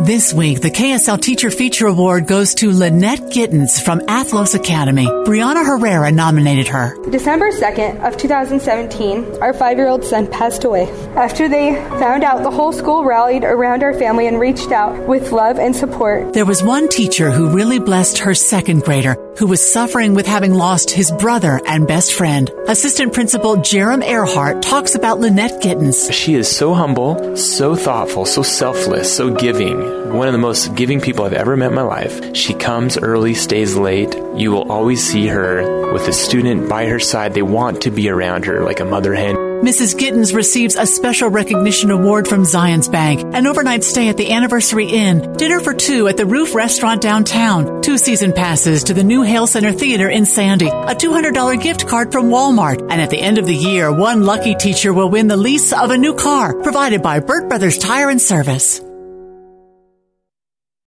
This week, the KSL Teacher Feature Award goes to Lynette Gittens from Athlos Academy. Brianna Herrera nominated her. December 2nd of 2017, our five-year-old son passed away. After they found out, the whole school rallied around our family and reached out with love and support. There was one teacher who really blessed her second grader who was suffering with having lost his brother and best friend. Assistant Principal Jerem Earhart talks about Lynette Gittens. She is so humble, so thoughtful, so selfless, so giving. One of the most giving people I've ever met in my life. She comes early, stays late. You will always see her with a student by her side. They want to be around her like a mother hen. Mrs. Gittens receives a special recognition award from Zions Bank, an overnight stay at the Anniversary Inn, dinner for two at the Roof Restaurant downtown, two season passes to the new Hale Center Theater in Sandy, a $200 gift card from Walmart, and at the end of the year, one lucky teacher will win the lease of a new car provided by Burt Brothers Tire and Service.